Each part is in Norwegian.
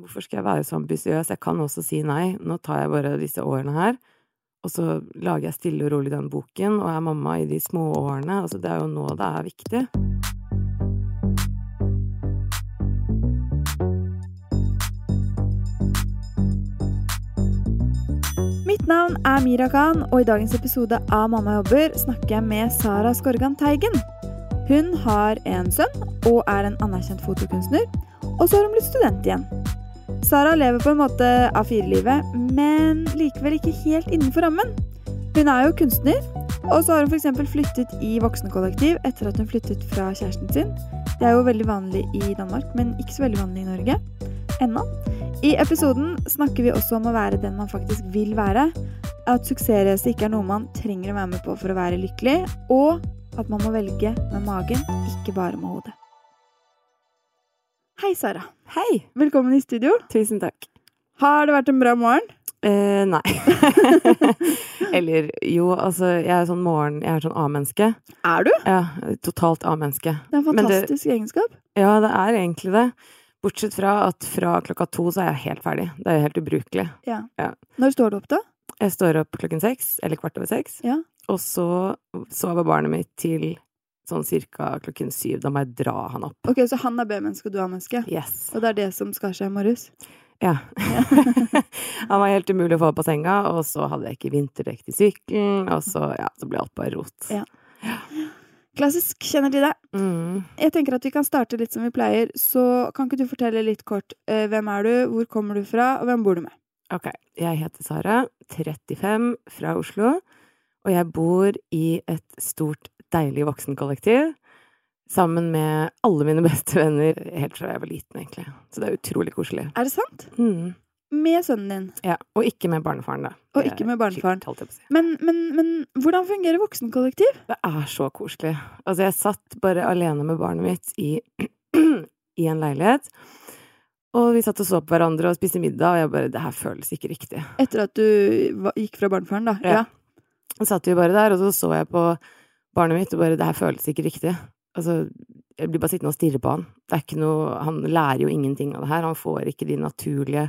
hvorfor skal jeg være så ambisiøs? Jeg kan også si nei. Nå tar jeg bare disse årene her. Og så lager jeg stille og rolig den boken, og er mamma i de små årene. Altså, det er jo nå det er viktig. Mitt navn er Mira Khan, og i dagens episode av Mamma jobber snakker jeg med Sara Skorgan Teigen. Hun har en sønn og er en anerkjent fotokunstner, og så har hun blitt student igjen. Sara lever på en måte av firelivet, men likevel ikke helt innenfor rammen. Hun er jo kunstner, og så har hun f.eks. flyttet i voksenkollektiv etter at hun flyttet fra kjæresten sin. Det er jo veldig vanlig i Danmark, men ikke så veldig vanlig i Norge. Ennå. I episoden snakker vi også om å være den man faktisk vil være. At suksessreise ikke er noe man trenger å være med på for å være lykkelig. Og at man må velge med magen, ikke bare med hodet. Hei, Sara. Hei! Velkommen i studio. Tusen takk. Har det vært en bra morgen? Eh, nei. Eller jo, altså, jeg er sånn morgen... Jeg er sånn A-menneske. Er du? Ja, totalt A-menneske. Det er en fantastisk det- egenskap. Ja, det er egentlig det. Bortsett fra at fra klokka to så er jeg helt ferdig. Det er jo helt ubrukelig. Ja. Ja. Når står du opp, da? Jeg står opp klokken seks, eller kvart over seks, Ja. og så sover barnet mitt til sånn cirka klokken syv. Da må jeg dra han opp. Ok, Så han er B-menneske, og du er A-menneske? Yes. Og det er det som skal skje i morges? Ja. han var helt umulig å få opp på senga, og så hadde jeg ikke vinterdekk til sykkelen, og så, ja, så ble alt bare rot. Ja. Klassisk. Kjenner til det. Mm. Jeg tenker at vi kan starte litt som vi pleier. Så kan ikke du fortelle litt kort eh, hvem er du, hvor kommer du fra, og hvem bor du med? Ok, jeg heter Sara, 35, fra Oslo, og jeg bor i et stort, deilig voksenkollektiv. Sammen med alle mine beste venner helt fra jeg var liten, egentlig. Så det er utrolig koselig. Er det sant? Mm. Med sønnen din. Ja, og ikke med barnefaren, da. Og ikke med barnefaren. Men, men, men hvordan fungerer voksenkollektiv? Det er så koselig. Altså, jeg satt bare alene med barnet mitt i, i en leilighet. Og vi satt og så på hverandre og spiste middag, og jeg bare Det her føles ikke riktig. Etter at du gikk fra barnefaren, da? Ja. Så satt vi bare der, og så så jeg på barnet mitt og bare Det her føles ikke riktig. Altså, jeg blir bare sittende og stirre på han. Det er ikke noe Han lærer jo ingenting av det her. Han får ikke de naturlige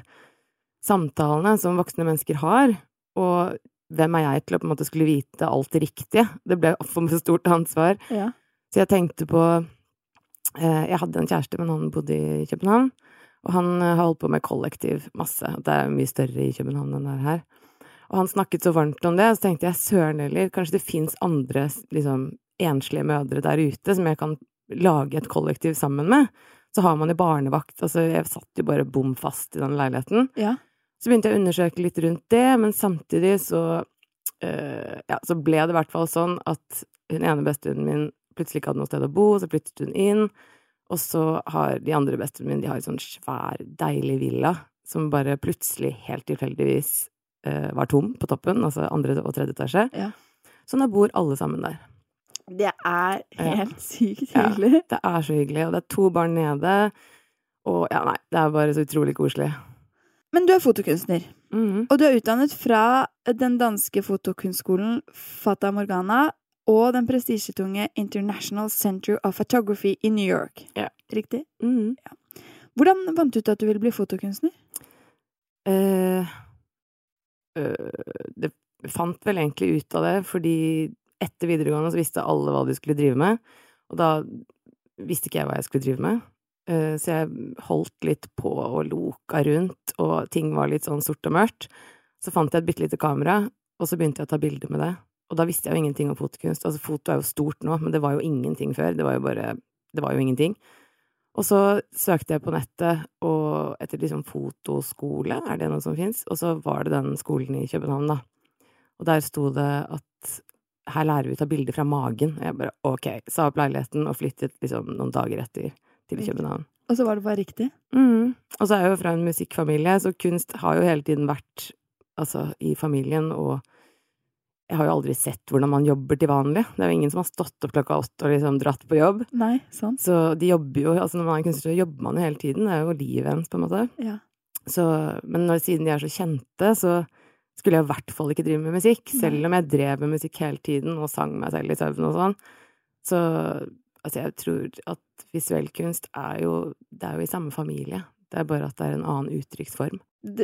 samtalene som voksne mennesker har. Og hvem er jeg til å på en måte skulle vite alt det riktige? Det ble for meg stort ansvar. Ja. Så jeg tenkte på eh, Jeg hadde en kjæreste, men han bodde i København. Og han eh, har holdt på med kollektiv masse. Det er mye større i København enn det er her. Og han snakket så varmt om det, og så tenkte jeg søren heller, kanskje det fins andre liksom, enslige mødre der ute som jeg kan lage et kollektiv sammen med. Så har man jo barnevakt. Altså, jeg satt jo bare bom fast i den leiligheten. Ja. Så begynte jeg å undersøke litt rundt det, men samtidig så øh, Ja, så ble det i hvert fall sånn at hun ene bestevennen min plutselig ikke hadde noe sted å bo, så flyttet hun inn. Og så har de andre bestevennene mine de har en sånn svær, deilig villa som bare plutselig, helt tilfeldigvis, eh, var tom på toppen, altså andre og tredje etasje. Ja. Så nå bor alle sammen der. Det er Ja. helt sykt Ja. hyggelig. Det er så hyggelig, og det er to barn nede. Og ja, nei, det er bare så utrolig koselig. Men du er fotokunstner, Mhm. og du er utdannet fra den danske fotokunstskolen Fata Morgana og den prestisjetunge International Center of Photography i New York. Ja. Riktig? Mhm. Hvordan fant du ut at du ville bli fotokunstner? Eh, det fant vel egentlig ut av det, fordi etter videregående så visste alle hva de skulle drive med, og da visste ikke jeg hva jeg skulle drive med. Eh, så jeg holdt litt på og loka rundt, og ting var litt sånn sort og mørkt. Så fant jeg et bitte lite kamera, og så begynte jeg å ta bilder med det. Og da visste jeg jo ingenting om fotokunst. Altså, foto er jo stort nå, men det var jo ingenting før. Det var jo bare Det var jo ingenting. Og så søkte jeg på nettet, og etter liksom fotoskole, er det noe som fins? Og så var det den skolen i København, da. Og der sto det at her lærer vi å ta bilder fra magen. Og jeg bare ok, sa opp leiligheten og flyttet liksom noen dager etter til København. Og så var det bare riktig? Mm. Og så er jeg jo fra en musikkfamilie, så kunst har jo hele tiden vært altså i familien, og jeg har jo aldri sett hvordan man jobber til vanlig. Det er jo ingen som har stått opp klokka åtte og liksom dratt på jobb. Nei, sant? Så de jobber jo, altså når man er kunstner, så jobber man jo hele tiden. Det er jo livet ens, på en måte. Ja. Så, men når, siden de er så kjente, så skulle jeg i hvert fall ikke drive med musikk. Nei. Selv om jeg drev med musikk hele tiden og sang meg selv i søvn og sånn. Så altså, jeg tror at visuell kunst er jo Det er jo i samme familie. Det er bare at det er en annen uttrykksform.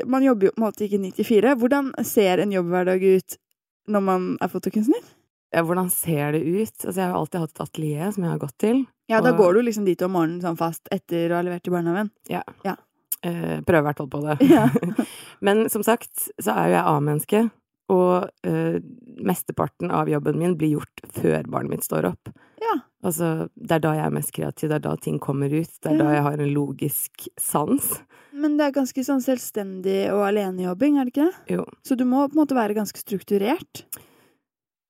Man jobber jo på en måte ikke 9-4. Hvordan ser en jobbhverdag ut når man er fotokunstner? Ja, hvordan ser det ut? Altså, jeg har alltid hatt et atelier som jeg har gått til. Ja, da Og- går du liksom dit om morgenen sånn fast etter å ha levert i barnehagen. Eh, prøver i hvert fall på det. Ja. Men som sagt så er jo jeg A-menneske, og eh, mesteparten av jobben min blir gjort før barnet mitt står opp. Ja. Altså, det er da jeg er mest kreativ, det er da ting kommer ut, det er Ja. da jeg har en logisk sans. Men det er ganske sånn selvstendig og alenejobbing, er det ikke det? Jo. Så du må på en måte være ganske strukturert.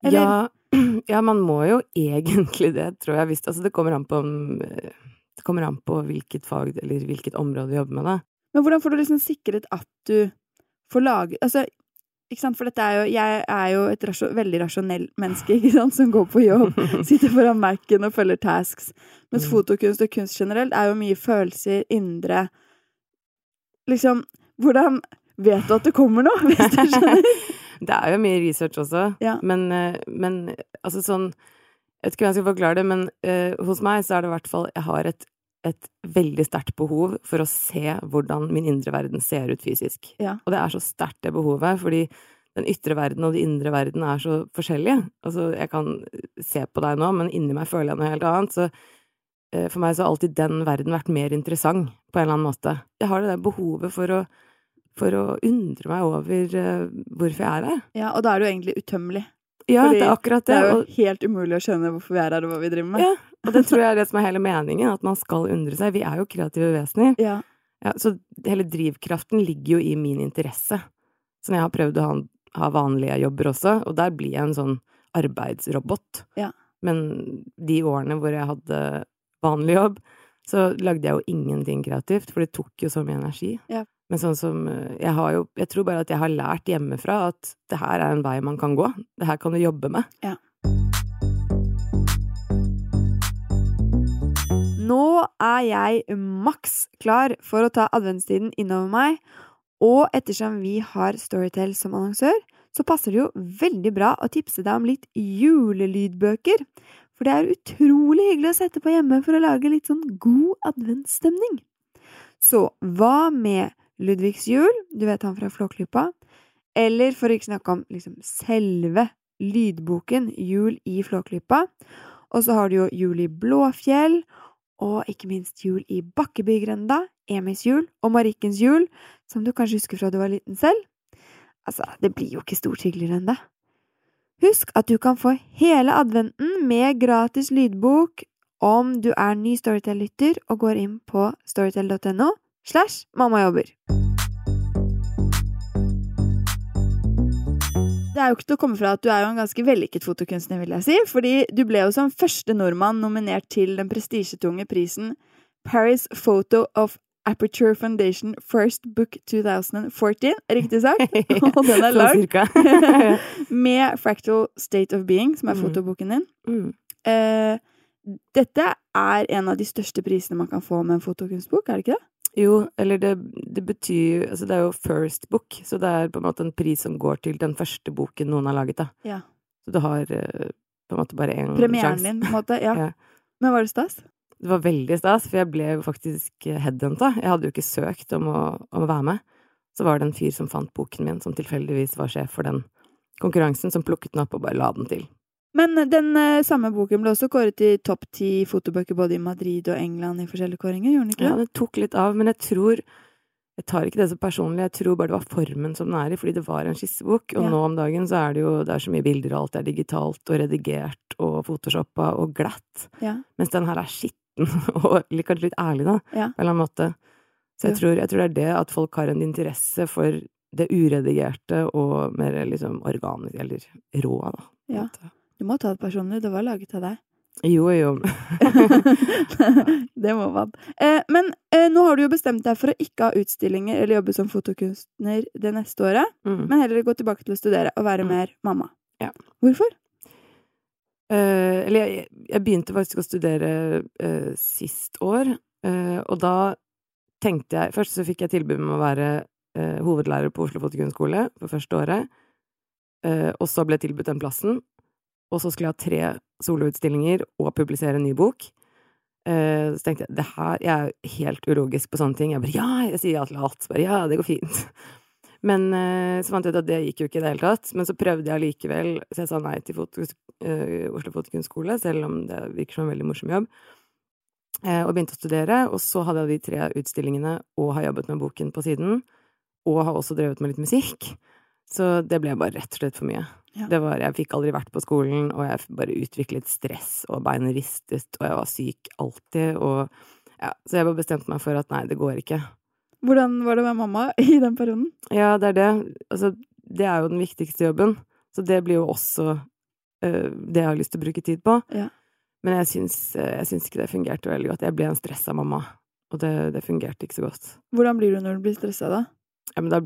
Eller- Ja, ja, man må jo egentlig det, tror jeg. Hvis, altså, det kommer an på om Det kommer an på hvilket fag eller hvilket område du jobber med, da. Men hvordan får du liksom sikret at du får lage Altså, for er jo Jeg er jo et rasjon, veldig rasjonell menneske, som går på jobb, sitter foran Mac-en og følger tasks. Mens Mm. fotokunst og kunst generelt er jo mye følelser, indre Liksom, hvordan vet du at det kommer noe, hvis du skjønner? Det er jo mye research også, Ja. men, eh, men altså sånn Jeg vet ikke hvordan jeg skal forklare det, men uh, hos meg så er det i hvert fall Jeg har et, et veldig sterkt behov for å se hvordan min indre verden ser ut fysisk. Ja. Og det er så sterkt, det behovet, fordi den ytre verden og den indre verden er så forskjellige. Altså, jeg kan se på deg nå, men inni meg føler jeg noe helt annet. Så eh, for meg så har alltid den verden vært mer interessant, på en eller annen måte. Jeg har det der behovet for å, for å undre meg over eh, hvorfor jeg er her. Ja, og da er du egentlig utømmelig. Ja, Fordi det er akkurat Det det. er jo Og, helt umulig å skjønne hvorfor vi er her, og hva vi driver med. ja, og det tror jeg er det som er hele meningen, at man skal undre seg. Vi er jo kreative vesener. Ja. Ja, så hele drivkraften ligger jo i min interesse. Så jeg har prøvd å ha, ha vanlige jobber også, og der blir jeg en sånn arbeidsrobot. Ja. Men de årene hvor jeg hadde vanlig jobb, så lagde jeg jo ingenting kreativt, for det tok jo så mye energi. Ja. Men sånn som eh, Jeg har jo Jeg tror bare at jeg har lært hjemmefra at det her er en vei man kan gå. Det her kan du jobbe med. Nå er jeg maks klar for å ta adventstiden innover meg, og ettersom vi har Storytel som annonsør, så passer det jo veldig bra å tipse deg om litt julelydbøker. For det er utrolig hyggelig å sette på hjemme for å lage litt sånn god adventsstemning. Så hva med Ludvigs jul, du vet han fra Flåklypa, eller for å ikke snakke om liksom selve lydboken Jul i Flåklypa, og så har du jo Jul i Blåfjell, og ikke minst Jul i Bakkebygrenda, Emis jul og Marikkens jul, som du kanskje husker fra du var liten selv. Altså, det blir jo ikke stort hyggeligere enn det. Husk at du kan få hele adventen med gratis lydbok om du er ny Storytel-lytter og går inn på storytel.no slash mammajobber. Det er jo ikke til å komme fra at du er jo en ganske vellykket fotokunstner, vil jeg si, fordi du ble jo som første nordmann nominert til den prestisjetunge prisen Paris Photo of Aperture Foundation First Book 2014, riktig sagt? Og den er lang. med Fractal State of Being, som er Mm. fotoboken din. mm. Eh, dette er en av de største prisene man kan få med en fotokunstbok, er det ikke det? Jo, eller det, det betyr Altså, det er jo first book, så det er på en måte en pris som går til den første boken noen har laget, da. Ja. Så du har eh, på en måte bare én Premieren sjanse. din, på en måte. Ja. Ja. Men var det stas? Det var veldig stas, for jeg ble jo faktisk headhunta. Jeg hadde jo ikke søkt om å, om å være med. Så var det en fyr som fant boken min, som tilfeldigvis var sjef for den konkurransen, som plukket den opp og bare la den til. Men den eh, samme boken ble også kåret i topp ti fotobøker både i Madrid og England i forskjellige kåringer, gjorde den ikke det? Ja, det? tok litt av, men jeg tror Jeg tar ikke det så personlig, jeg tror bare det var formen som den er i, fordi det var en skissebok. Og Ja. nå om dagen så er det jo det er så mye bilder, og alt er digitalt og redigert og photoshoppa og glatt. Ja. Mens den her er skitten og kanskje litt ærlig, da, Ja. på en eller annen måte. Så jeg, tror, jeg tror det er det at folk har en interesse for det uredigerte og mer liksom organisk, eller rå, da. Ja. Du må ta det personlig, det var laget av deg. Jo, jo. det må man. Eh, men eh, nå har du jo bestemt deg for å ikke ha utstillinger eller jobbe som fotokunstner det neste året, Mm. men heller gå tilbake til å studere og være Mm. mer mamma. Ja. Hvorfor? Eh, eller jeg, jeg begynte faktisk å studere eh, sist år, eh, og da tenkte jeg Først så fikk jeg tilbud om å være eh, hovedlærer på Oslo Fotokunstskole på første året, eh, og så ble jeg tilbudt den plassen. Og så skulle jeg ha tre soloutstillinger og publisere en ny bok. Eh, så tenkte jeg det her Jeg er helt ulogisk på sånne ting. Jeg bare ja, jeg sier ja til alt. Bare ja, det går fint. Men eh, så fant jeg ut at det gikk jo ikke i det hele tatt. Men så prøvde jeg likevel, så jeg sa nei til foto, eh, Oslo Fotokunstskole, selv om det virker som en veldig morsom jobb. Og begynte å studere. Og så hadde jeg de tre utstillingene og har jobbet med boken på siden. Og har også drevet med litt musikk. Så det ble bare rett og slett for mye. Ja. Det var, jeg fikk aldri vært på skolen, og jeg bare utviklet stress, og beina ristet, og jeg var syk alltid, og ja, så jeg bare bestemte meg for at nei, det går ikke. Hvordan var det med mamma i den perioden? Ja, det er det. Altså, det er jo den viktigste jobben, så det blir jo også uh, det jeg har lyst til å bruke tid på. Ja. Men jeg syns, øh, jeg syns ikke det fungerte veldig godt. Jeg ble en stressa mamma, og det, det fungerte ikke så godt. Hvordan blir du når du blir stressa, da? Ja, men da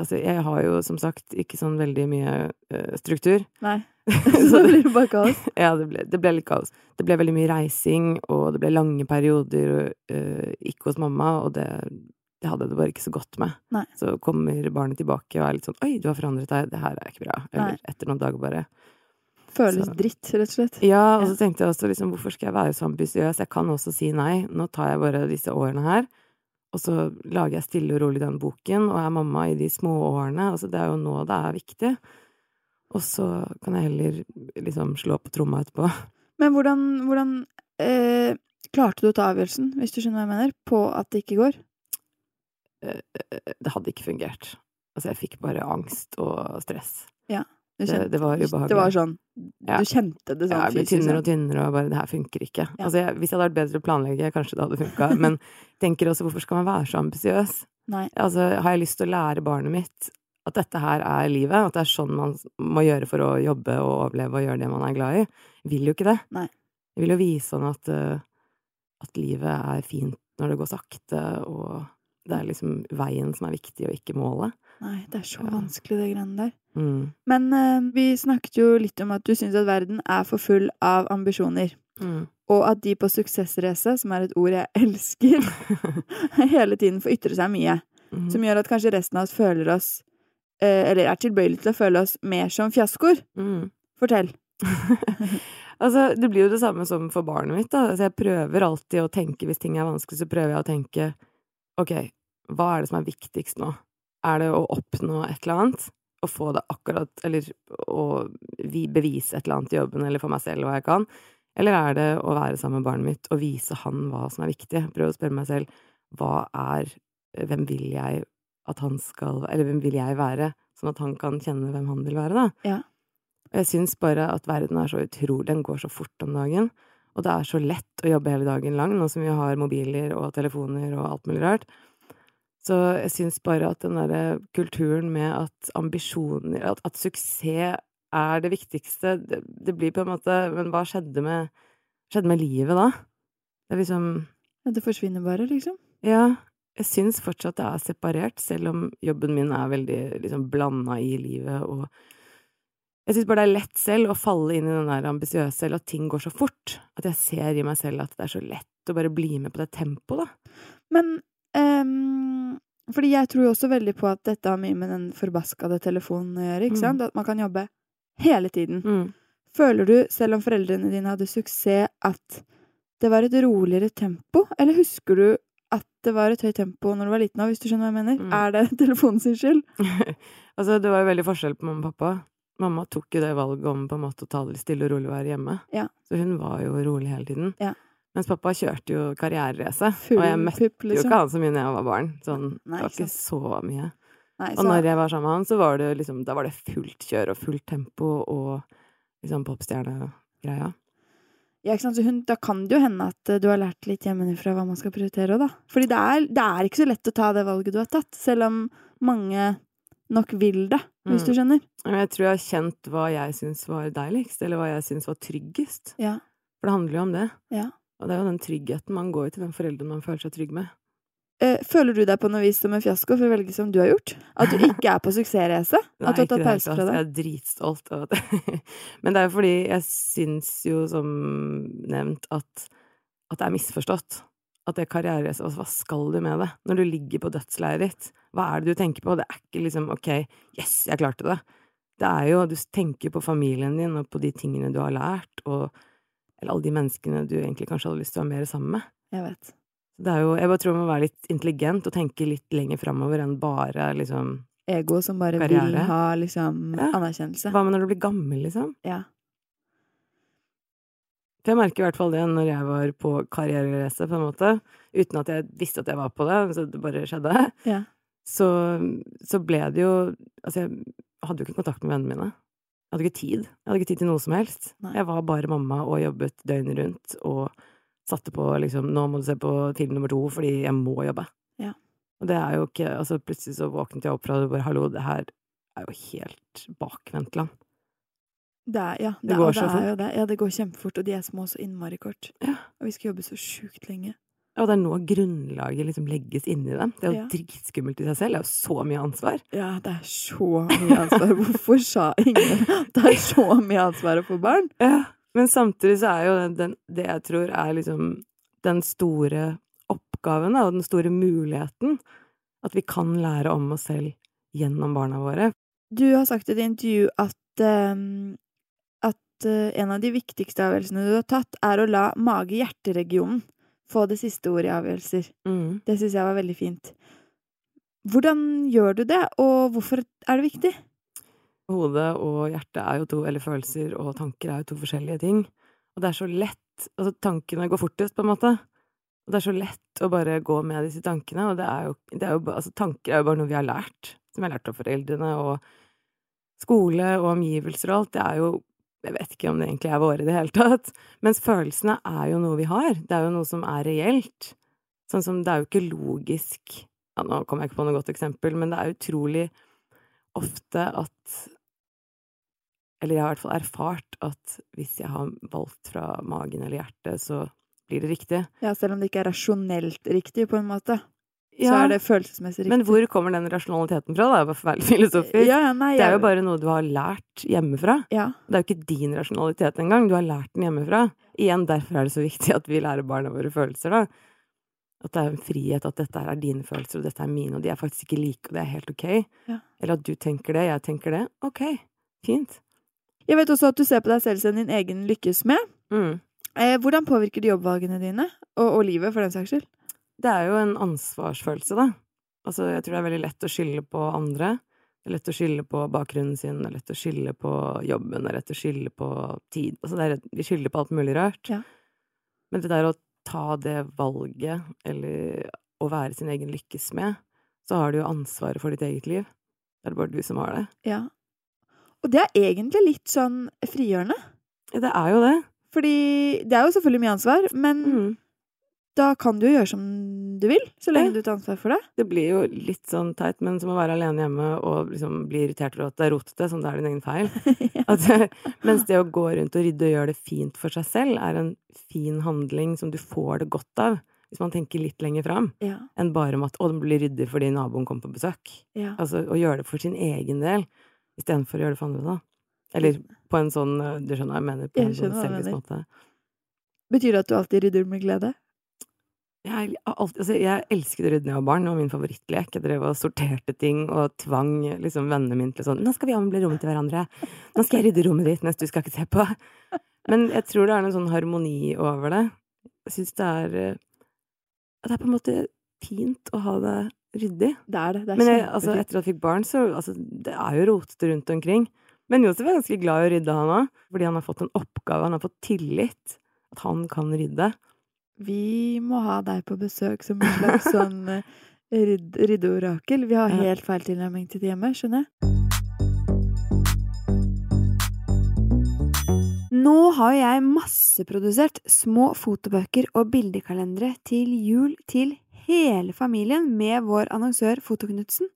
Altså, jeg har jo som sagt ikke sånn veldig mye uh, struktur. Nei. Så da blir det bare kaos? Ja, det ble, det ble litt kaos. Det ble veldig mye reising, og det ble lange perioder uh, ikke hos mamma, og det, det hadde det bare ikke så godt med. Nei. Så kommer barnet tilbake og er litt sånn 'oi, du har forandret deg, det her er ikke bra'. Eller Nei. etter noen dager bare. Føles Så- dritt, rett og slett. Ja, og så tenkte jeg også liksom, hvorfor skal jeg være så ambisiøs? Jeg kan også si nei. Nå tar jeg bare disse årene her, og så lager jeg stille og rolig den boken, og er mamma i de små årene. Altså, det er jo nå det er viktig. Og så kan jeg heller liksom slå på tromma etterpå. Men hvordan, hvordan eh, klarte du å ta avgjørelsen, hvis du skjønner hva jeg mener, på at det ikke går? Det hadde ikke fungert. Altså, jeg fikk bare angst og stress. Du Det, det var ubehagelig. Det var sånn Ja. Du kjente det sånn fysisk? Ja, jeg ble tynnere og tynnere, og bare 'det her funker ikke'. Ja. Altså, jeg, hvis jeg hadde vært bedre til å planlegge, kanskje det hadde funka, men tenker også hvorfor skal man være så ambisiøs? Altså, har jeg lyst til å lære barnet mitt at dette her er livet, at det er sånn man må gjøre for å jobbe og overleve og gjøre det man er glad i? Jeg vil jo ikke det. Nei. Jeg vil jo vise han at, eh, at livet er fint når det går sakte, og det er liksom veien som er viktig, og ikke målet. Nei, det er så Ja. vanskelig, det greiene der. Mm. Men uh, vi snakket jo litt om at du syns at verden er for full av ambisjoner. Mm. Og at de på suksessrace, som er et ord jeg elsker, hele tiden får ytre seg mye. Mm. Som gjør at kanskje resten av oss føler oss uh, Eller er tilbøyelig til å føle oss mer som fiaskoer. Mm. Fortell. altså, det blir jo det samme som for barnet mitt, da. Altså, jeg prøver alltid å tenke, hvis ting er vanskelig, så prøver jeg å tenke ok, hva er det som er viktigst nå? Er det å oppnå et eller annet? Å få det akkurat Eller å bevise et eller annet i jobben, eller for meg selv hva jeg kan? Eller er det å være sammen med barnet mitt og vise han hva som er viktig? Prøve å spørre meg selv hva er Hvem vil jeg at han skal Eller hvem vil jeg være? Sånn at han kan kjenne hvem han vil være, da. Ja. Og jeg syns bare at verden er så utrolig Den går så fort om dagen. Og det er så lett å jobbe hele dagen lang, nå som vi har mobiler og telefoner og alt mulig rart. Så jeg syns bare at den derre kulturen med at ambisjoner at, at suksess er det viktigste, det, det blir på en måte Men hva skjedde med, skjedde med livet da? Det er liksom Ja, Det forsvinner bare, liksom. Ja, jeg syns fortsatt det er separert, selv om jobben min er veldig liksom blanda i livet, og jeg syns bare det er lett selv å falle inn i den der ambisiøse, eller at ting går så fort. At jeg ser i meg selv at det er så lett å bare bli med på det tempoet, da. Men ehm, Fordi jeg tror jo også veldig på at dette har mye med den forbaskede telefonen å gjøre, ikke Mm. sant? At man kan jobbe hele tiden. Mm. Føler du, selv om foreldrene dine hadde suksess, at det var et roligere tempo? Eller husker du at det var et høyt tempo når du var liten òg, hvis du skjønner hva jeg mener? Mm. Er det telefonen sin skyld? altså, det var jo veldig forskjell på mamma og pappa. Mamma tok jo det valget om på en måte å ta det stille og rolig og være hjemme. Ja. Så hun var jo rolig hele tiden. Ja. Mens pappa kjørte jo karriererace, og jeg møtte pupp, jo liksom? ikke han så mye da jeg var barn. Sånn, Nei, det var ikke så mye. Nei, Og når jeg var sammen med han, så var det liksom Da var det fullt kjør og fullt tempo og liksom popstjernegreia. ja, ikke sant? Så hun, da kan det jo hende at eh, du har lært litt hjemmefra hva man skal prioritere òg, da. Fordi det er, det er ikke så lett å ta det valget du har tatt, selv om mange nok vil det, hvis Mm. du skjønner. Jeg tror jeg har kjent hva jeg syns var deiligst, eller hva jeg syns var tryggest. Ja. For det handler jo om det. Ja. Og det er jo den tryggheten man går til den forelderen man føler seg trygg med. Eh, føler du deg på noe vis som en fiasko for å velge som du har gjort? At du ikke er på suksessrace? At du har tatt pause fra det? Jeg er dritstolt av det. Men det er jo fordi jeg syns jo, som nevnt, at, at det er misforstått. At det er altså, Hva skal du med det? Når du ligger på dødsleiet ditt, hva er det du tenker på? Det er ikke liksom ok, yes, jeg klarte det. Det er jo Du tenker på familien din og på de tingene du har lært, og eller alle de menneskene du egentlig kanskje hadde lyst til å være mer sammen med. Jeg vet. Det er jo, jeg bare tror man må være litt intelligent og tenke litt lenger framover enn bare liksom Ego som bare vil ha liksom Ja. anerkjennelse. Hva med når du blir gammel, liksom? Ja. For jeg merker i hvert fall det når jeg var på karriererace, på en måte, uten at jeg visste at jeg var på det, så det bare skjedde, Ja. så, så ble det jo Altså, jeg hadde jo ikke kontakt med vennene mine. Jeg hadde ikke tid. Jeg hadde ikke tid til noe som helst. Nei. Jeg var bare mamma og jobbet døgnet rundt og satte på liksom Nå må du se på film nummer to fordi jeg må jobbe. Ja. Og det er jo ikke Altså, plutselig så våknet jeg opp fra det og bare Hallo, det her er jo helt bakvendtland. Det er, ja, Det det, går det så fort. Ja, det går kjempefort, og de er små så innmari kort. Ja. Og vi skal jobbe så sjukt lenge. Og det er nå grunnlaget liksom legges inni dem. Det er jo Ja. dritskummelt i seg selv. Det er jo så mye ansvar. Ja, det er så mye ansvar. Hvorfor sa ingen at det er så mye ansvar å få barn? Ja. Men samtidig så er jo den, den, det jeg tror er liksom den store oppgaven og den store muligheten at vi kan lære om oss selv gjennom barna våre. Du har sagt i et intervju at, um at en av de viktigste avgjørelsene du har tatt, er å la mage-hjerte-regionen få det siste ordet i avgjørelser. Mm. Det syns jeg var veldig fint. Hvordan gjør du det, og hvorfor er det viktig? Hodet og hjertet er jo to, eller følelser og tanker er jo to forskjellige ting. Og det er så lett Altså, tankene går fortest, på en måte. Og det er så lett å bare gå med disse tankene, og det er jo, det er jo Altså, tanker er jo bare noe vi har lært. Som vi har lært av foreldrene og skole og omgivelser og alt. Det er jo Jeg vet ikke om det egentlig er våre i det hele tatt. Mens følelsene er jo noe vi har. Det er jo noe som er reelt. Sånn som det er jo ikke logisk ja, Nå kommer jeg ikke på noe godt eksempel, men det er utrolig ofte at Eller jeg har i hvert fall erfart at hvis jeg har valgt fra magen eller hjertet, så blir det riktig. Ja, selv om det ikke er rasjonelt riktig, på en måte, så er det følelsesmessig riktig. men hvor kommer den rasjonaliteten fra, da? Bare for å filosofisk. ja, nei, jeg... Det er jo bare noe du har lært hjemmefra. ja, Det er jo ikke din rasjonalitet engang, du har lært den hjemmefra. Igjen, derfor er det så viktig at vi lærer barna våre følelser, da. At det er en frihet, at dette er dine følelser, og dette er mine, og de er faktisk ikke like, og det er helt ok. Ja. Eller at du tenker det, jeg tenker det. Ok, fint. Jeg vet også at du ser på deg selv som din egen lykkesmed. Mm. Eh, hvordan påvirker det jobbvalgene dine? Og, og livet, for den saks skyld? Det er jo en ansvarsfølelse, da. Altså, jeg tror det er veldig lett å skylde på andre. Det er lett å skylde på bakgrunnen sin, det er lett å skylde på jobben, det er lett å skylde på tid Altså, det vi skylder på alt mulig rart. Ja. Men det der å ta det valget, eller å være sin egen lykkes med, så har du jo ansvaret for ditt eget liv. Det er det bare du som har det. Ja. Og det er egentlig litt sånn frigjørende. Ja, det er jo det. Fordi det er jo selvfølgelig mye ansvar, men Mm. Da kan du jo gjøre som du vil, så lenge du tar ansvar for det. Det blir jo litt sånn teit, men som å være alene hjemme og liksom bli irritert over at det er rotete, som det er din egen feil. ja. At, mens det å gå rundt og rydde og gjøre det fint for seg selv, er en fin handling som du får det godt av, hvis man tenker litt lenger fram, Ja. enn bare om at 'å, den blir ryddig fordi naboen kom på besøk'. ja. Altså å gjøre det for sin egen del, istedenfor å gjøre det for andre, da. Eller på en sånn eh, Du skjønner hva jeg mener? På Jeg en sånn hva du selvisk måte. Betyr det at du alltid rydder med glede? Jeg, alltid, altså, jeg elsket å rydde ned var barn. Var min favorittlek. Jeg drev og sorterte ting og tvang liksom, vennene mine til sånn 'Nå skal vi omble rommet til hverandre. Nå skal jeg rydde rommet ditt mens du skal ikke se på.' Men jeg tror det er en sånn harmoni over det. Jeg syns det er eh, Det er på en måte fint å ha det ryddig. Det er det. Det er Men jeg, altså, etter at jeg fikk barn, så altså, Det er jo rotete rundt omkring. Men Josef er ganske glad i å rydde, han òg. Fordi han har fått en oppgave, han har fått tillit. At han kan rydde. Vi må ha deg på besøk som en slags sånn eh, rydd, ryddeorakel. Vi har helt feil tilnærming til det hjemme, skjønner jeg. Nå har jeg masseprodusert små fotobøker og bildekalendere til jul til hele familien med vår annonsør Fotoknutsen.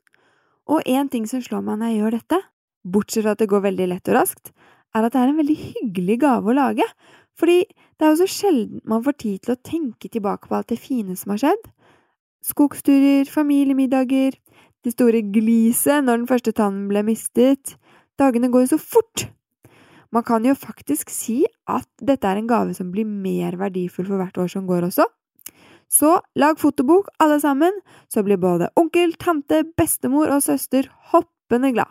Og én ting som slår meg når jeg gjør dette, bortsett fra at det går veldig lett og raskt, er at det er en veldig hyggelig gave å lage. Fordi det er jo så sjelden man får tid til å tenke tilbake på alt det fine som har skjedd. Skogsturer, familiemiddager, det store gliset når den første tannen ble mistet. Dagene går jo så fort! Man kan jo faktisk si at dette er en gave som blir mer verdifull for hvert år som går også. Så lag fotobok, alle sammen, så blir både onkel, tante, bestemor og søster hoppende glad.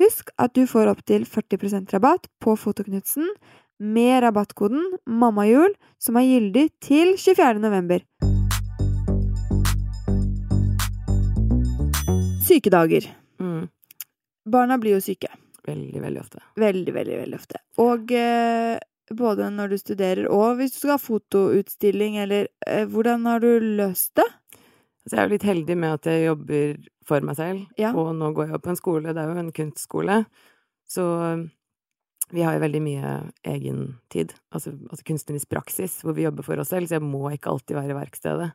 Husk at du får opptil 40% rabatt på Fotoknutsen med rabattkoden MAMMAJUL, som er gyldig til 24. november. Sykedager. Mm. Barna blir jo syke. Veldig, veldig ofte. Veldig, veldig, veldig ofte. Og eh, både når du studerer og hvis du skal ha fotoutstilling, eller eh, Hvordan har du løst det? Så jeg er jo litt heldig med at jeg jobber for meg selv, Ja. og nå går jeg på en skole, det er jo en kunstskole, så vi har jo veldig mye egentid, altså, altså kunstnerisk praksis, hvor vi jobber for oss selv, så jeg må ikke alltid være i verkstedet.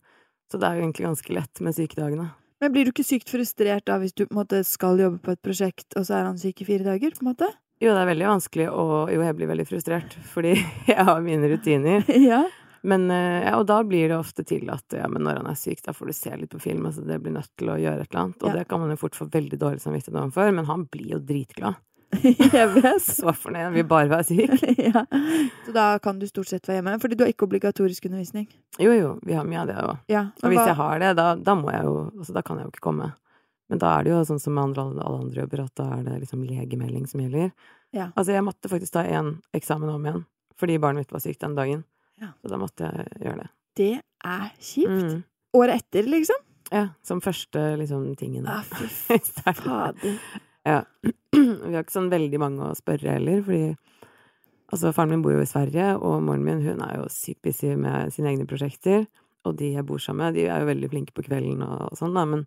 Så det er jo egentlig ganske lett med sykedagene. Men blir du ikke sykt frustrert da hvis du på en måte skal jobbe på et prosjekt, og så er han syk i fire dager? på en måte? Jo, det er veldig vanskelig, og jo, jeg blir veldig frustrert, fordi jeg har mine rutiner. ja. Men, eh, ja, og da blir det ofte til at ja, men når han er syk, da får du se litt på film, altså det blir nødt til å gjøre et eller annet, og Ja. det kan man jo fort få veldig dårlig samvittighet overfor, men han blir jo dritglad. Jeg vet. Så fornøyd, vil bare være syk. ja. Så da kan du stort sett være hjemme? Fordi du har ikke obligatorisk undervisning? Jo, jo, vi har mye av det òg. Ja. Og hvis jeg har det, da, da må jeg jo Altså, da kan jeg jo ikke komme. Men da er det jo sånn som med andre, alle andre jobber, at da er det liksom legemelding som gjelder. Ja. Altså, jeg måtte faktisk ta én eksamen om igjen, fordi barnet mitt var sykt den dagen. Ja. Så da måtte jeg gjøre det. Det er kjipt. Mm. Året etter, liksom? Ja, som første liksom tingen. Ah, fy fader. Ja. Vi har ikke sånn veldig mange å spørre heller, fordi Altså, faren min bor jo i Sverige, og moren min hun er jo superbusy med sine egne prosjekter. Og de jeg bor sammen med, de er jo veldig flinke på kvelden og, og sånn, da, men,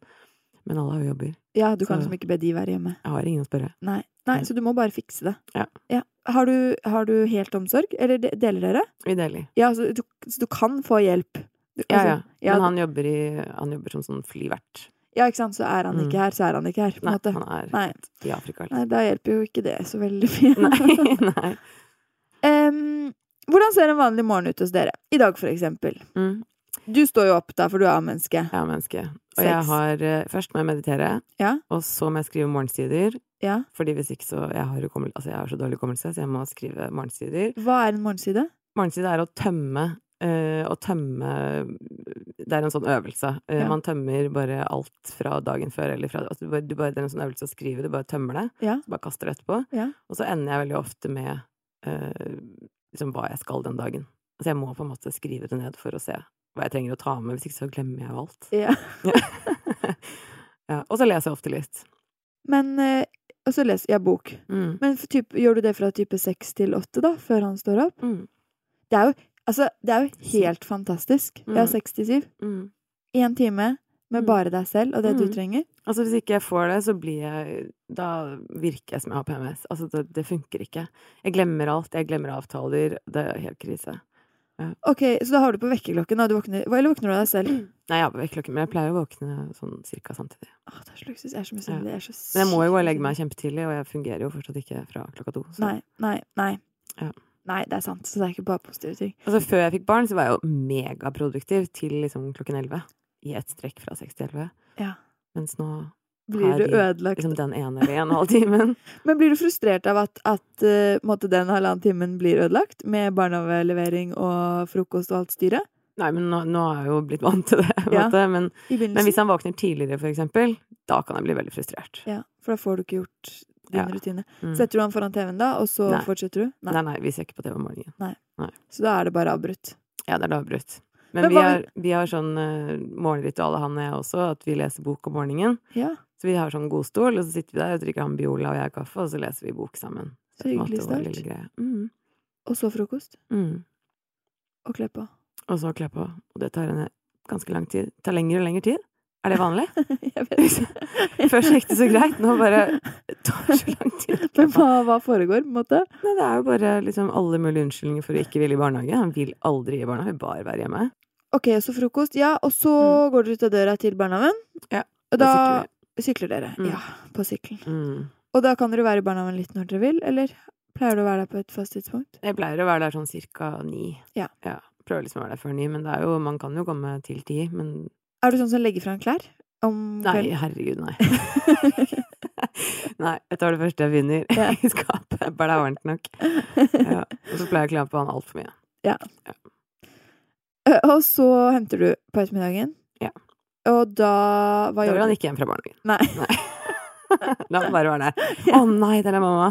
men alle har jo jobber. Ja, du kan liksom ikke be de være hjemme. Jeg har ingen å spørre. Nei. Nei, så du må bare fikse det. Ja. Har, du, har du helt omsorg, eller deler dere? Vi deler. Ja, så du, så du kan få hjelp? Du, Ja, altså, ja. ja, Men han jobber, i, han jobber som sånn flyvert. Ja, ikke sant. Så er han ikke Mm. her, så er han ikke her, på Nei, måte. han er Nei. i Afrika. Liksom. Nei, da hjelper jo ikke det så veldig mye. Nei. nei. Um, hvordan ser en vanlig morgen ut hos dere? I dag, for eksempel. Mm. Du står jo opp da, for du er A-menneske. Jeg er menneske. Og jeg har eh, Først må jeg meditere, Ja. og så må jeg skrive morgensider. Ja. Fordi hvis ikke så Jeg har, altså jeg har så dårlig hukommelse, så jeg må skrive morgensider. Hva er en morgenside? Morgenside er å tømme Å tømme Det er en sånn øvelse. Eh, Ja. Man tømmer bare alt fra dagen før, eller fra altså du bare, du bare, Det er en sånn øvelse å skrive, du bare tømmer det. Ja. Så bare kaster det etterpå. Ja. Og så ender jeg veldig ofte med uh, liksom hva jeg skal den dagen. Altså jeg må på en måte skrive det ned for å se hva jeg trenger å ta med, hvis ikke så glemmer jeg jo alt. Ja. ja. Og så leser jeg ofte litt. Men uh, Og så leser jeg bok. Mm. Men typ, gjør du det fra type seks til åtte, da? Før han står opp? Mm. Det er jo, altså, det er jo helt fantastisk. Jeg har Mm. seks til syv. Mm. Én time med Mm. bare deg selv og det du Mm. trenger. Altså hvis ikke jeg får det, så blir jeg Da virker jeg som jeg har PMS. Altså det, det funker ikke. Jeg glemmer alt. Jeg glemmer avtaler. Det er helt krise. Ok, Så da har du på vekkerklokken. Du våkner, eller våkner du av deg selv? Nei, jeg har på vekkerklokken, men jeg pleier å våkne sånn cirka samtidig. Åh, det er så luksus. Jeg er så misunnelig. Er Men jeg må jo gå og legge meg kjempetidlig, og jeg fungerer jo fortsatt ikke fra klokka to. Så. Nei, nei, nei. Ja. Nei, det er sant. Så det er ikke bare positive ting. Altså Før jeg fikk barn, så var jeg jo megaproduktiv til liksom klokken elleve. I ett strekk fra seks til elleve. Ja. Mens nå Blir du ødelagt? liksom den ene eller en halv timen. Men blir du frustrert av at, at eh, på den halvannen timen blir ødelagt? Med barnehagelevering og frokost og alt styret? Nei, men nå, nå er jeg jo blitt vant til det. Ja. Men, men hvis han våkner tidligere, for eksempel, da kan jeg bli veldig frustrert. Ja, for da får du ikke gjort din Ja. rutine. Mm. Setter du han foran TV-en da, og så Nei. fortsetter du? Nei, nei, vi ser ikke på TV om morgenen. Så da er det bare avbrutt. Ja, det er det avbrutt. Men, Men vi, har, vi har sånn uh, morgenritual, han og jeg også, at vi leser bok om morgenen. Ja, Så vi har sånn godstol, og så sitter vi der og drikker han Biola og jeg kaffe, og så leser vi bok sammen. Så hyggelig start. Mm. Og så frokost. Mm. Og kle på. Og så kle på. Og det tar en ganske lang tid. Det tar lengre og lengre tid. Er det vanlig? Ikke. Først gikk det så greit, nå bare det tar så lang tid. Men hva, hva foregår, på en måte? Nei, det er jo bare liksom alle mulige unnskyldninger for å ikke ville i barnehage. Han vil aldri i barnehage, bare være hjemme. Ok, så frokost. Ja, og så går dere ut av døra til barnehagen. Mm. Ja, Og Da sykler sykler dere. Mm. Ja, på sykkelen. Mm. Og da kan dere være i barnehagen litt når dere vil, eller pleier du å være der på et fast tidspunkt? Jeg pleier å være der sånn cirka ni. Ja. Prøver liksom å være der før ni, men det er jo, man kan jo komme til ti. Men Er du sånn som legger fra en klær om nei, herregud, nei. nei, jeg tar det første jeg finner Ja. i skapet. Bare det er varmt nok. Ja. Og så pleier jeg å kle på han altfor mye. Ja Og så henter du på ettermiddagen. Ja. Og da Hva Da vil han ikke hjem fra barnehagen. Nei. Nei. La meg bare være der. Å nei, der er mamma!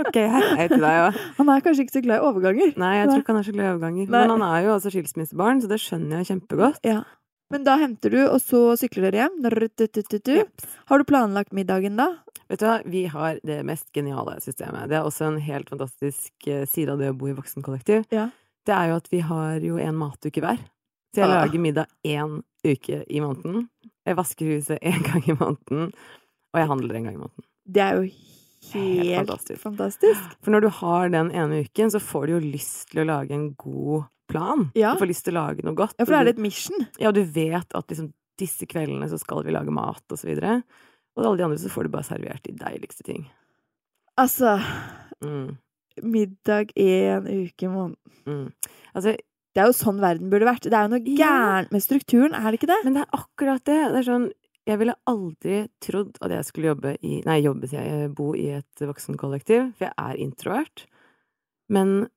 Ok, hei til deg òg. Han er kanskje ikke så glad i overganger. Nei, jeg tror ikke han er så glad i overganger. Nei. Men han er jo også skilsmissebarn, så det skjønner jeg kjempegodt. Ja. Men da henter du, og så sykler dere hjem. Har du planlagt middagen da? Vet du hva, vi har det mest geniale systemet. Det er også en helt fantastisk eh, side av det å bo i voksenkollektiv. Ja. Det er jo at vi har jo en matuke hver. Så jeg Ah. lager middag én uke i måneden. Jeg vasker huset én gang i måneden. Og jeg handler en gang i måneden. Det er jo Helt helt fantastisk. fantastisk. For når du har den ene uken, så får du jo lyst til å lage en god plan. Ja. Du får lyst til å lage noe godt. Ja, for da er det et mission. Ja, du vet at liksom disse kveldene så skal vi lage mat, og så videre. Og alle de andre så får du bare servert de deiligste ting. Altså, Mm, middag én uke i måneden. mm. Altså, Det er jo sånn verden burde vært. Det er jo noe gærent med strukturen, er det ikke det? men det er akkurat det. Det er sånn Jeg ville aldri trodd at jeg skulle jobbe i Nei, jobbe, sier jeg. Bo i et voksenkollektiv, for jeg er introvert. Men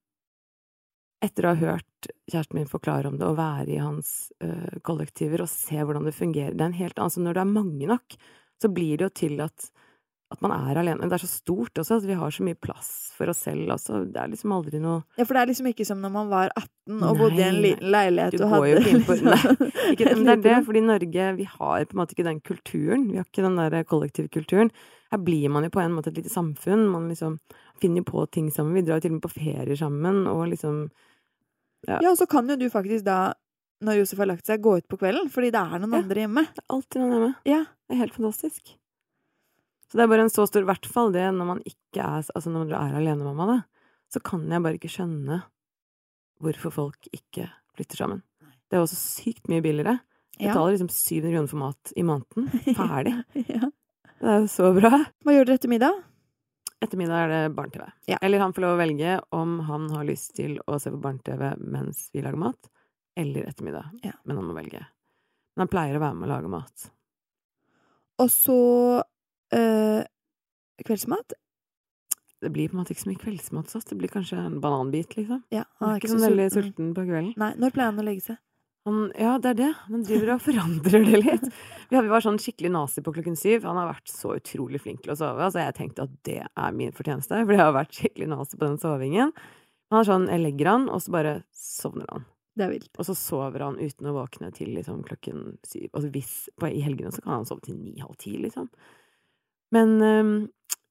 etter å ha hørt kjæresten min forklare om det, å være i hans uh, kollektiver og se hvordan det fungerer Det er en helt annen Så når det er mange nok, så blir det jo til at, at man er alene. Det er så stort også, at vi har så mye plass for oss selv også. Det er liksom aldri noe Ja, for det er liksom ikke som når man var 18 og bodde i en liten leilighet Du og hadde jo ikke på liksom Nei, ikke, men det er det, fordi Norge vi har på en måte ikke den kulturen. Vi har ikke den der kollektivkulturen. Her blir man jo på en måte et lite samfunn. Man liksom finner jo på ting sammen. Vi drar jo til og med på ferier sammen, og liksom Ja, og så kan jo du faktisk da, når Josef har lagt seg, gå ut på kvelden, fordi det er noen Ja. andre hjemme. Det er alltid noen hjemme. Ja. Det er helt fantastisk. Så det er bare en så stor I hvert fall det når man ikke er Altså når du er alenemamma, da, så kan jeg bare ikke skjønne hvorfor folk ikke flytter sammen. Det er også sykt mye billigere. Jeg Ja. betaler liksom 700 kroner for mat i måneden. Ferdig. ja. Det er jo så bra. Hva gjør dere etter middag? Ettermiddag er det barne-TV. Ja. Eller han får lov å velge om han har lyst til å se på barne-TV mens vi lager mat, eller ettermiddag. Ja. Men han må velge. Men han pleier å være med å lage mat. Og så øh, kveldsmat? Det blir på en måte ikke så mye kveldsmat hos oss. Det blir kanskje en bananbit, liksom. Ja, Han er ikke sånn veldig sulten på kvelden. Nei, når pleier han å legge seg? Han, ja, det er det. Han driver og forandrer det litt. Vi, var sånn skikkelig nazi på klokken syv. Han har vært så utrolig flink til å sove. Altså, jeg tenkte at det er min fortjeneste, for jeg har vært skikkelig nazi på den sovingen. Han er sånn, jeg legger han, og så bare sovner han. Det er vilt. Og så sover han uten å våkne til liksom klokken syv. Altså hvis, på, I helgene så kan han sove til ni-halv ti, liksom. Men øh,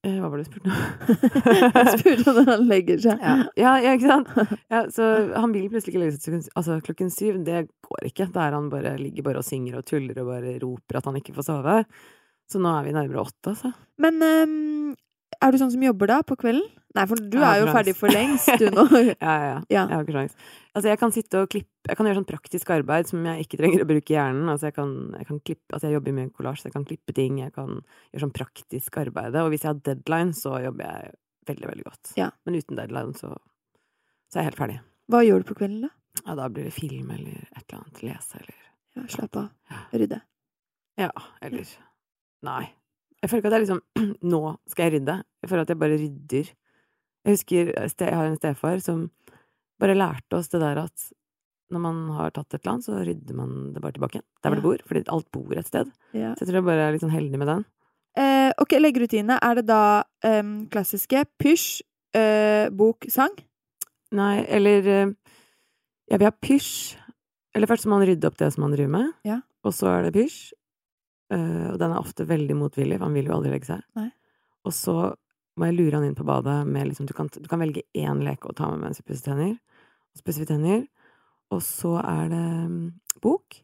Hva var det du spurte om? Jeg spurte når han legger seg. ja. Ja, ja, ikke sant? Ja, så han vil plutselig ikke legge seg altså, klokken syv. Det går ikke. Der han bare ligger bare og synger og tuller og bare roper at han ikke får sove. Så nå er vi nærmere åtte, altså. Men øhm, er du sånn som jobber da, på kvelden? Nei, for du er jo ferdig for lengst, du nå. Ja, ja, ja. Jeg har ikke sjans. Altså, jeg kan sitte og klippe Jeg kan gjøre sånn praktisk arbeid som jeg ikke trenger å bruke hjernen. Altså, jeg kan, jeg kan klippe Altså, jeg jobber med kollasj, så jeg kan klippe ting. Jeg kan gjøre sånn praktisk arbeid. Og hvis jeg har deadline, så jobber jeg veldig, veldig godt. Ja. Men uten deadline, så, så er jeg helt ferdig. Hva gjør du på kvelden, da? Ja, da blir det film eller et eller annet. Lese eller Ja, Slapp av. Rydde. Ja, eller Nei. Jeg føler ikke at jeg liksom Nå skal jeg rydde. Jeg føler at jeg bare rydder. Jeg husker jeg har en stefar som bare lærte oss det der at når man har tatt et eller annet, så rydder man det bare tilbake igjen. Der hvor Ja. det bor. Fordi alt bor et sted. Ja. Så jeg tror jeg bare er litt sånn heldig med den. Eh, ok, leggerutine. Er det da øhm, klassiske pysj, øh, bok, sang? Nei, eller eh, Ja, vi har pysj. Eller først må man rydde opp det som man driver med. Ja. Og så er det pysj. Eh, og den er ofte veldig motvillig, for han vil jo aldri legge seg. Nei. Og så må jeg lure han inn på badet med liksom Du kan, du kan velge én leke å ta med mens vi pusser tenner. Og så pusser vi tenner. Og så er det mm, bok.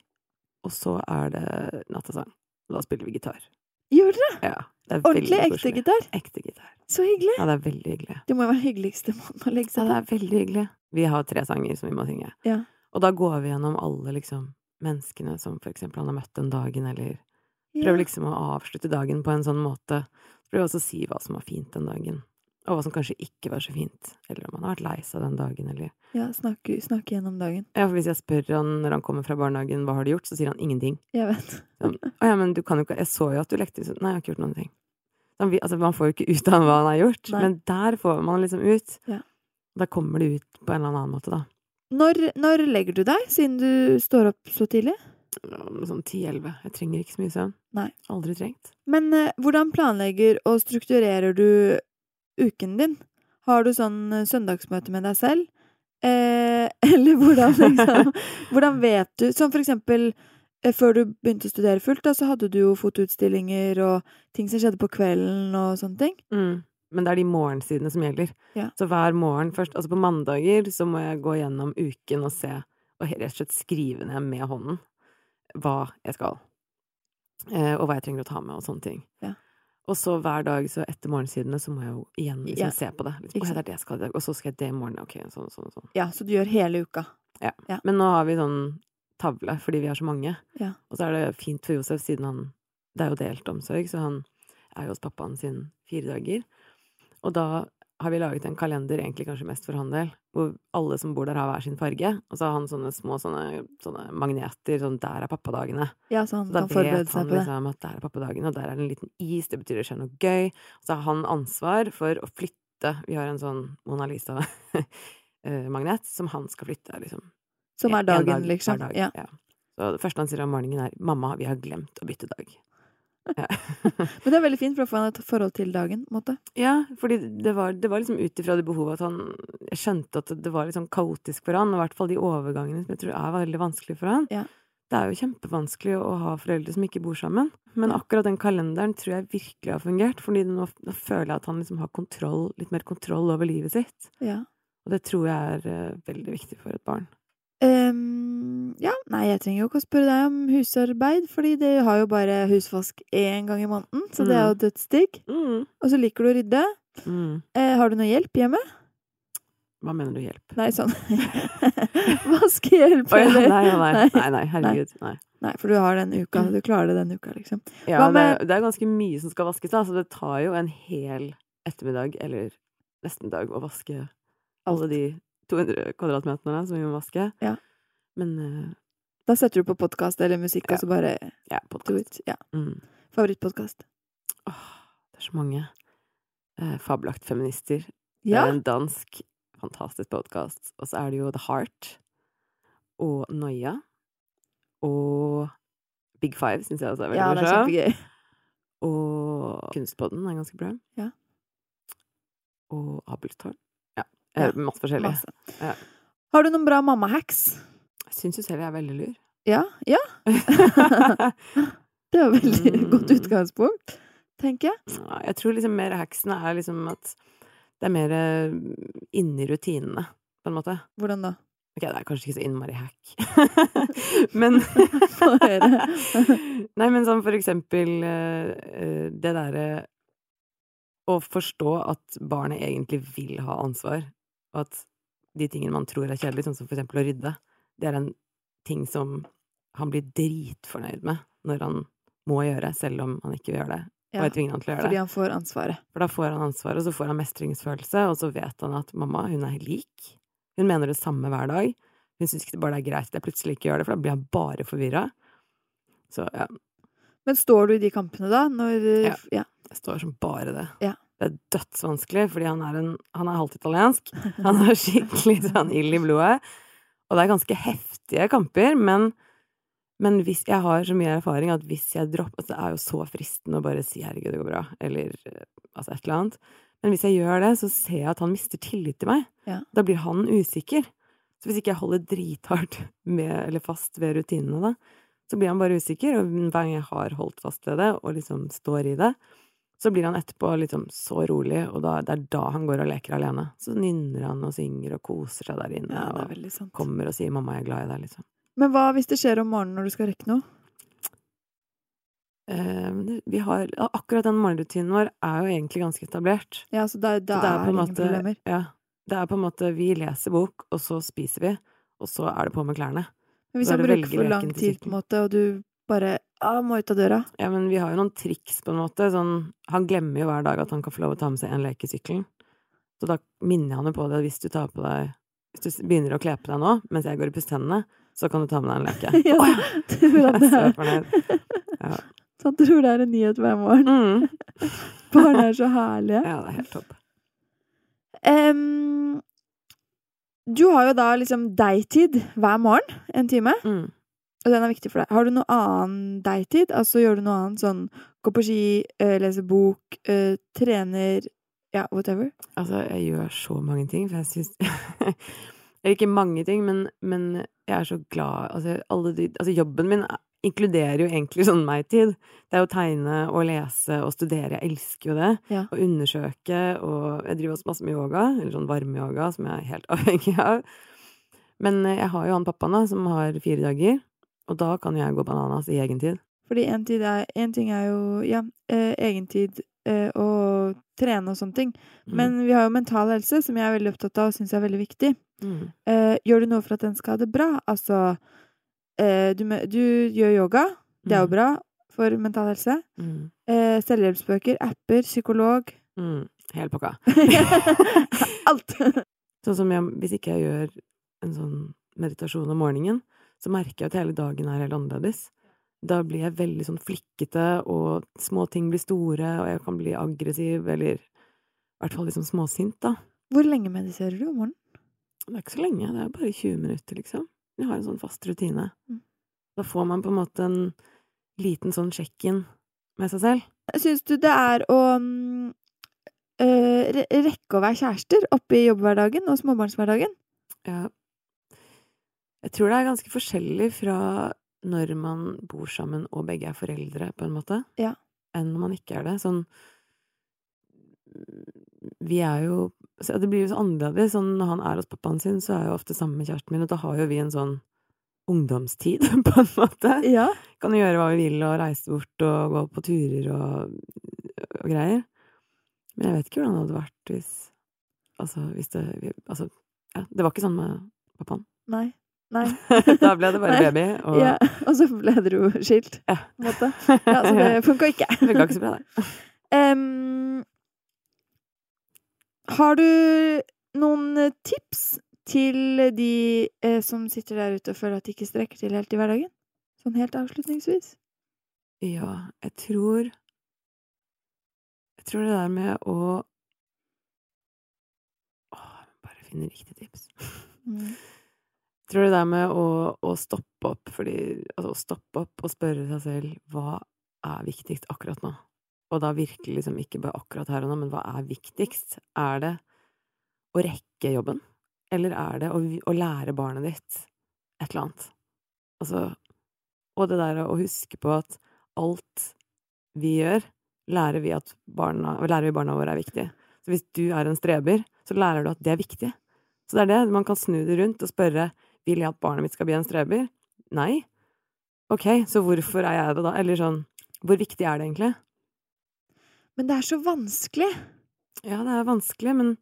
Og så er det nattasang. Og da spiller vi gitar. Gjør dere? Ja. Det Ordentlig ekte gitar? Ekte gitar. Så hyggelig. Ja, det er veldig hyggelig. Det må jo være hyggeligste måten å legge seg. Ja, det er veldig hyggelig. Vi har tre sanger som vi må synge. Ja. Og da går vi gjennom alle liksom menneskene som for eksempel han har møtt den dagen, eller Ja. prøver liksom å avslutte dagen på en sånn måte. Prøv også å si hva som var fint den dagen, og hva som kanskje ikke var så fint. Eller om han har vært lei seg den dagen, eller Ja, snakke, snakke gjennom dagen. Ja, for hvis jeg spør han når han kommer fra barnehagen hva har du gjort, så sier han ingenting. Jeg vet. Sånn, Å ja, men du kan jo ikke Jeg så jo at du lekte så, Nei, jeg har ikke gjort noen ting. Han, altså, man får jo ikke ut av hva han har gjort, Nei. men der får man liksom ut. Ja. Da kommer det ut på en eller annen måte, da. Når, når legger du deg, siden du står opp så tidlig? Sånn 10-11. Jeg trenger ikke så mye søvn. Nei. Aldri trengt. Men eh, hvordan planlegger og strukturerer du uken din? Har du sånn eh, søndagsmøte med deg selv? Eh, eller hvordan liksom Hvordan vet du Som for eksempel eh, før du begynte å studere fullt, da, så hadde du jo fotoutstillinger og ting som skjedde på kvelden og sånne ting. Mm. Men det er de morgensidene som gjelder. Ja. Så hver morgen først Altså på mandager så må jeg gå gjennom uken og se, og rett og slett skrive ned med hånden hva jeg skal. Eh, og hva jeg trenger å ta med, og sånne ting. Ja. Og så hver dag så etter morgensidene så må jeg jo igjen liksom Ja. se på det. Liksom, Ikke «Å, ja, det det skal. Og så skal jeg det i morgen. Ok, sånn og sånn og sånn. Ja, så du gjør hele uka. Ja, Men nå har vi sånn tavle fordi vi er så mange. Ja. Og så er det fint for Josef siden han Det er jo delt omsorg, så han er jo hos pappaen sin fire dager. Og da har vi laget en kalender, egentlig kanskje mest for handel, hvor alle som bor der, har hver sin farge. Og så har han sånne små sånne, sånne magneter, sånn 'der er pappadagene'. Ja, så han Så da kan vet han liksom at der er pappadagene, og der er det en liten is, det betyr det skjer noe gøy. Og så har han ansvar for å flytte Vi har en sånn Mona Lisa-magnet som han skal flytte, liksom. Som er dagen, dag liksom. Dag. Ja. Ja. Så det første han sier om morgenen, er 'mamma, vi har glemt å bytte dag'. Men det er veldig fint for å få et forhold til dagen, måte. Ja, fordi det var, det var liksom ut ifra det behovet at han Jeg skjønte at det var litt sånn kaotisk for han, og i hvert fall de overgangene som jeg tror er veldig vanskelig for han. Ja. Det er jo kjempevanskelig å ha foreldre som ikke bor sammen. Men akkurat den kalenderen tror jeg virkelig har fungert, fordi nå, nå føler jeg at han liksom har kontroll, litt mer kontroll over livet sitt. Ja. Og det tror jeg er uh, veldig viktig for et barn. Ehm, ja, nei, jeg trenger jo ikke å spørre deg om husarbeid, fordi det har jo bare husvask én gang i måneden, så det er jo dødsdigg. Mm. Og så liker du å rydde. Mm. Uh, har du noe hjelp hjemme? Hva mener du hjelp? Nei, sånn Vaskehjelp, oh, ja, eller nei, nei, Nei. nei, herregud. Nei. Nei, for du har den uka. Du klarer det den uka, liksom. Ja, det, er, det er ganske mye som skal vaskes, da, så det tar jo en hel ettermiddag, eller nesten dag, å vaske alle de 200 kvadratmeterne som vi må vaske. Ja. Men uh, Da setter du på podkast eller musikk, Ja. og så bare ja, do podkast. Ja. Mm. Favorittpodkast? Åh, det er så mange. Eh, Fabelakt feminister. Det er en dansk, fantastisk podkast. Og så er det jo The Heart. Og Noia. Og Big Five syns jeg også er veldig ja, det er kjempegøy. Og Kunstpodden er ganske bra. Ja. Og Abelstårn. Ja. Masse forskjellig. Masse. Ja. Har du noen bra mammahacks? Jeg syns jo selv jeg er veldig lur. Ja? Ja? Det var veldig Mm. godt utgangspunkt, tenker jeg. Jeg tror liksom mer hacksene er liksom at det er mer eh, inni rutinene, på en måte. Hvordan da? Ok, det er kanskje ikke så innmari hack. men. Nei, men sånn for eksempel eh, eh, det derre å forstå at barnet egentlig vil ha ansvar, og at de tingene man tror er kjedelige, sånn som for eksempel å rydde, det er en ting som han blir dritfornøyd med når han må gjøre, selv om han ikke vil gjøre det, og jeg tvinger han til å gjøre det. fordi han får ansvaret. For da får han ansvaret, og så får han mestringsfølelse, og så vet han at mamma, hun er lik. Hun mener det samme hver dag. Hun syns ikke det bare er greit at jeg plutselig ikke gjør det, for da blir han bare forvirra. Så ja, Men står du i de kampene da? Når Ja. ja. Jeg står som bare det. Ja. Det er dødsvanskelig, fordi han er, en, han er halvt italiensk. Han har skikkelig sånn ild i blodet. Og det er ganske heftige kamper, men, men hvis jeg har så mye erfaring at hvis jeg dropper altså Det er jo så fristende å bare si 'herregud, det går bra', eller altså et eller annet. Men hvis jeg gjør det, så ser jeg at han mister tillit til meg. Ja. Da blir han usikker. Så hvis ikke jeg holder drithardt med, eller fast ved rutinene, da, så blir han bare usikker. Og hver gang jeg har holdt fast ved det, og liksom står i det, så blir han etterpå liksom så rolig, og da, det er da han går og leker alene. Så nynner han og synger og koser seg der inne, ja, og kommer og sier 'mamma, jeg er glad i deg', liksom. Men hva hvis det skjer om morgenen når du skal rekke noe? Eh, vi har, akkurat den morgenrutinen vår er jo egentlig ganske etablert. Ja, så da, da Så det er, er ingen måte problemer. Ja. Det er på en måte Vi leser bok, og så spiser vi, og så er det på med klærne. Men hvis han bruker for lang tid, på en måte, og du bare ah, må ut av døra Ja, men vi har jo noen triks, på en måte. Sånn, han glemmer jo hver dag at han kan få lov å ta med seg en lek i sykkelen. Så da minner jeg han jo på det hvis du tar på deg Hvis du begynner å kle på deg nå, mens jeg går og pusser tennene, så kan du ta med deg en leke. Ja, så- tror at det er- Ja. Så han tror det er en nyhet hver morgen. Mm. Barn er så herlige. ja, det er helt topp. Um, du har jo da liksom deg-tid hver morgen, en time. Mm. Og den er viktig for deg. Har du noe annen deg-tid? Altså gjør du noe annet sånn gå på ski, eh, lese bok, eh, trener Ja, whatever? Altså, jeg gjør så mange ting, for jeg syns Eller ikke mange ting, men, men jeg er så glad Altså, de Altså, jobben min inkluderer jo egentlig sånn meg-tid. Det er å tegne og lese og studere. Jeg elsker jo det. Ja. Og undersøke, og jeg driver også masse med yoga, eller sånn varmeyoga, som jeg er helt avhengig av. Men eh, jeg har jo han pappaen, da, som har fire dager, og da kan jeg gå bananas i egen tid. Fordi en, tid en ting er jo ja, eh, egentid eh, og trene og sånne ting. Mm. Men vi har jo mental helse, som jeg er veldig opptatt av og syns er veldig viktig. mm. Eh, gjør du noe for at den skal ha det bra? Altså eh, du, du gjør yoga. Det er jo Mm. bra for mental helse. Mm. Eh, selvhjelpsbøker, apper, psykolog. Mm. Hele pakka. Alt! Sånn som jeg, hvis ikke jeg gjør en sånn meditasjon om morgenen, så merker jeg at hele dagen er helt annerledes. Da blir jeg veldig sånn flikkete, og små ting blir store, og jeg kan bli aggressiv, eller i hvert fall liksom småsint, da. Hvor lenge mediterer du om morgenen? Det er ikke så lenge, det er bare 20 minutter, liksom. Jeg har en sånn fast rutine. Mm. Da får man på en måte en liten sånn sjekk-in med seg selv. Syns du det er å eh, rekke å være kjærester oppe i jobbhverdagen og småbarnshverdagen? Ja. Jeg tror det er ganske forskjellig fra når man bor sammen og begge er foreldre, på en måte, Ja. enn når man ikke er det. Sånn Vi er jo så Det blir jo så annerledes. Sånn når han er hos pappaen sin, så er jeg jo ofte sammen med kjæresten min, og da har jo vi en sånn ungdomstid, på en måte. Ja. Kan jo gjøre hva vi vil, og reise bort og gå på turer og, og greier. Men jeg vet ikke hvordan det hadde vært hvis Altså, hvis det Altså, ja, det var ikke sånn med pappaen. Nei. Nei. da ble det bare Nei. baby, og Ja. Og så ble dere jo skilt, Ja. på en måte. Ja, så det funka ikke. ga ikke så bra, det. Um, har du noen tips til de eh, som sitter der ute og føler at de ikke strekker til helt i hverdagen? Sånn helt avslutningsvis. Ja, jeg tror Jeg tror det der med å Åh, bare finne riktig tips. Mm. Jeg du det er med å, å stoppe opp, fordi Altså, å stoppe opp og spørre seg selv hva er viktigst akkurat nå? Og da virkelig liksom ikke bare akkurat her og nå, men hva er viktigst? Er det å rekke jobben? Eller er det å, å lære barnet ditt et eller annet? Altså Og det der å huske på at alt vi gjør, lærer vi at barna, lærer vi barna våre er viktig. Så hvis du er en streber, så lærer du at det er viktig. Så det er det. Man kan snu det rundt og spørre vil jeg at barnet mitt skal bli en streber. Nei. Ok, så hvorfor er jeg det da? Eller sånn, hvor viktig er det egentlig? Men det er så vanskelig. Ja, det er vanskelig, men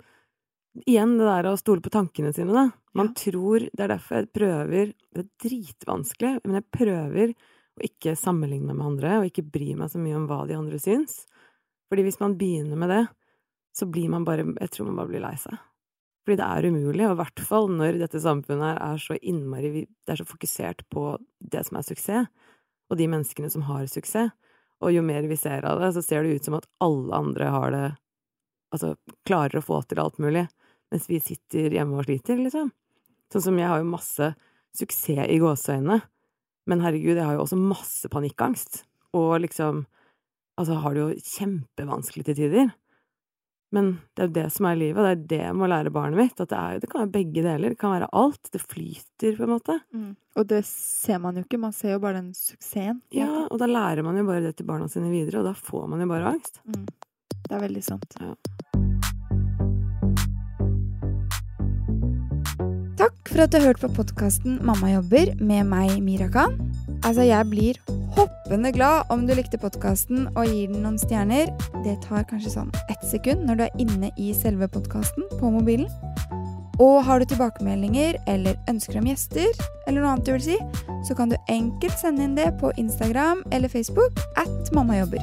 igjen det der å stole på tankene sine, da. Man Ja. tror Det er derfor jeg prøver Det er dritvanskelig, men jeg prøver å ikke sammenligne med andre, og ikke bry meg så mye om hva de andre syns. Fordi hvis man begynner med det, så blir man bare Jeg tror man bare blir lei seg. Fordi det er umulig, og i hvert fall når dette samfunnet er så innmari Det er så fokusert på det som er suksess, og de menneskene som har suksess. Og jo mer vi ser av det, så ser det ut som at alle andre har det Altså klarer å få til alt mulig, mens vi sitter hjemme og sliter, liksom. Sånn som jeg har jo masse suksess i gåseøynene, men herregud, jeg har jo også masse panikkangst. Og liksom Altså har det jo kjempevanskelig til tider. Men det er jo det som er livet, og det er det jeg må lære barnet mitt. At det, er, det kan være begge deler. Det kan være alt. Det flyter, på en måte. Og det ser man jo ikke, man ser jo bare den suksessen. Ja, og da lærer man jo bare det til barna sine videre, og da får man jo bare angst. Mm. Det er veldig sant. Ja. Takk for at du har hørt på podkasten Mamma jobber med meg, Mira Khan. Altså, jeg blir hoppende glad om du likte podkasten og gir den noen stjerner. Det tar kanskje sånn ett sekund når du er inne i selve podkasten på mobilen. Og har du tilbakemeldinger eller ønsker om gjester, eller noe annet du vil si, så kan du enkelt sende inn det på Instagram eller Facebook at mammajobber.